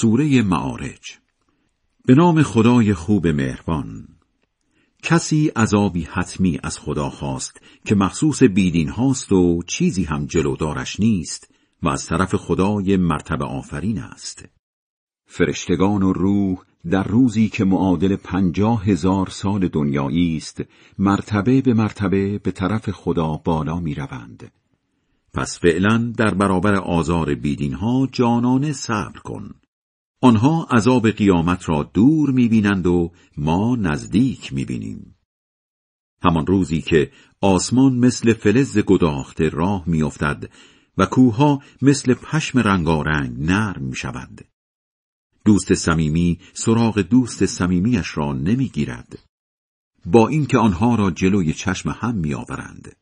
سوره معارج. به نام خدای خوب مهربان. کسی عذابی حتمی از خدا خواست که مخصوص بیدین هاست و چیزی هم جلودارش نیست و از طرف خدای مرتبه آفرین است. فرشتگان و روح در روزی که معادل پنجاه هزار سال دنیایی است مرتبه به مرتبه به طرف خدا بالا می روند. پس فعلا در برابر آزار بیدین ها جانانه صبر کن. آنها عذاب قیامت را دور می‌بینند و ما نزدیک می‌بینیم. همان روزی که آسمان مثل فلز گداخته راه میافتد و کوها مثل پشم رنگارنگ نرم می‌شوند. دوست صمیمی سراغ دوست صمیمیش را نمی‌گیرد. با اینکه آنها را جلوی چشم هم میآورند.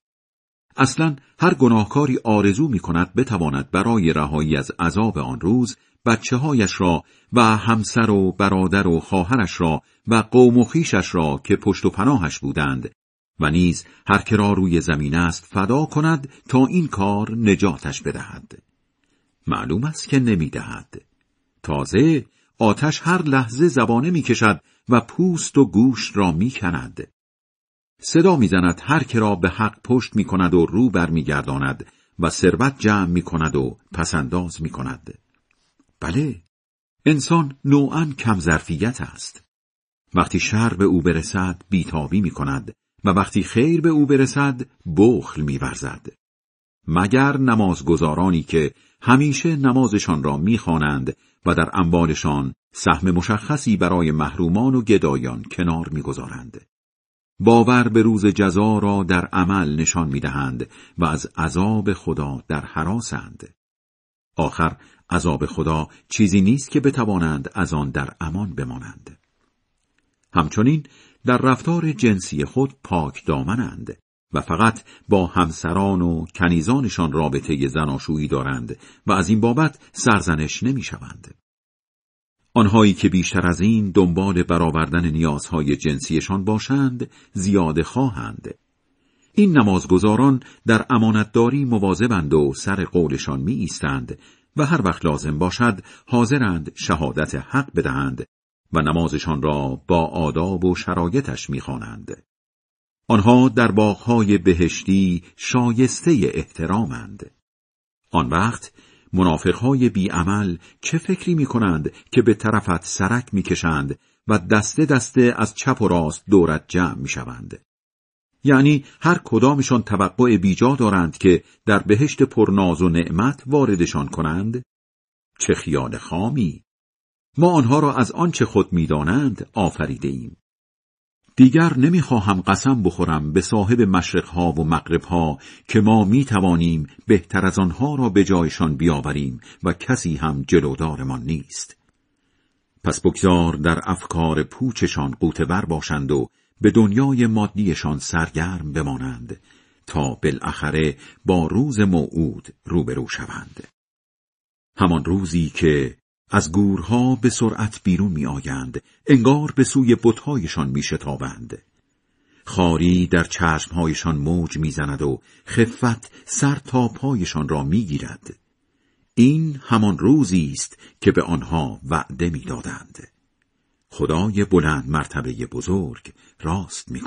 اصلا هر گناهکاری آرزو می کند بتواند برای رهایی از عذاب آن روز بچه هایش را و همسر و برادر و خواهرش را و قوم و خیشش را که پشت و پناهش بودند و نیز هر که را روی زمین است فدا کند تا این کار نجاتش بدهد. معلوم است که نمی‌دهد. تازه آتش هر لحظه زبانه می‌کشد و پوست و گوشت را می‌کند. صدا می‌زند هر که را به حق پشت می‌کند و رو برمیگرداند و ثروت جمع می‌کند و پسنداز می‌کند. بله انسان نوعا کم ظرفیت است وقتی شر به او برسد بیتابی می کند و وقتی خیر به او برسد بخل می ورزد. مگر نمازگزارانی که همیشه نمازشان را می‌خوانند و در انبالشان سهم مشخصی برای محرومان و گدایان کنار می‌گذارند. باور به روز جزا را در عمل نشان می‌دهند و از عذاب خدا در حراسند. آخر عذاب خدا چیزی نیست که بتوانند از آن در امان بمانند. همچنین در رفتار جنسی خود پاک دامنند و فقط با همسران و کنیزانشان رابطه زناشویی دارند و از این بابت سرزنش نمی‌شوند. آنهایی که بیشتر از این دنبال برآوردن نیازهای جنسیشان باشند زیاده خواهند. این نمازگزاران در امانتداری مواظبند و سر قولشان می ایستند و هر وقت لازم باشد حاضرند شهادت حق بدهند و نمازشان را با آداب و شرایطش می‌خوانند. آنها در باغهای بهشتی شایسته احترامند. آن وقت منافقهای بیعمل چه فکری می کنند که به طرفت سرک می‌کشند و دسته دسته از چپ و راست دورت جمع می شوند. یعنی هر کدامشان توقع بیجا دارند که در بهشت پرناز و نعمت واردشان کنند چه خیال خامی ما آنها را از آنچه خود می‌دانند آفریده ایم دیگر نمی‌خواهم قسم بخورم به صاحب مشرقها و مغربها که ما می توانیم بهتر از آنها را به جایشان بیاوریم و کسی هم جلودارمان نیست. پس بگذار در افکار پوچشان قوتور باشند و به دنیای مادیشان سرگرم بمانند تا بالاخره با روز موعود روبرو شوند. همان روزی که از گورها به سرعت بیرون می آیند، انگار به سوی بتهایشان می شتابند. خاری در چشمهایشان موج می‌زند و خفت سر تا پایشان را می‌گیرد. این همان روزی است که به آنها وعده می‌دادند. خدای بلند مرتبه بزرگ راست می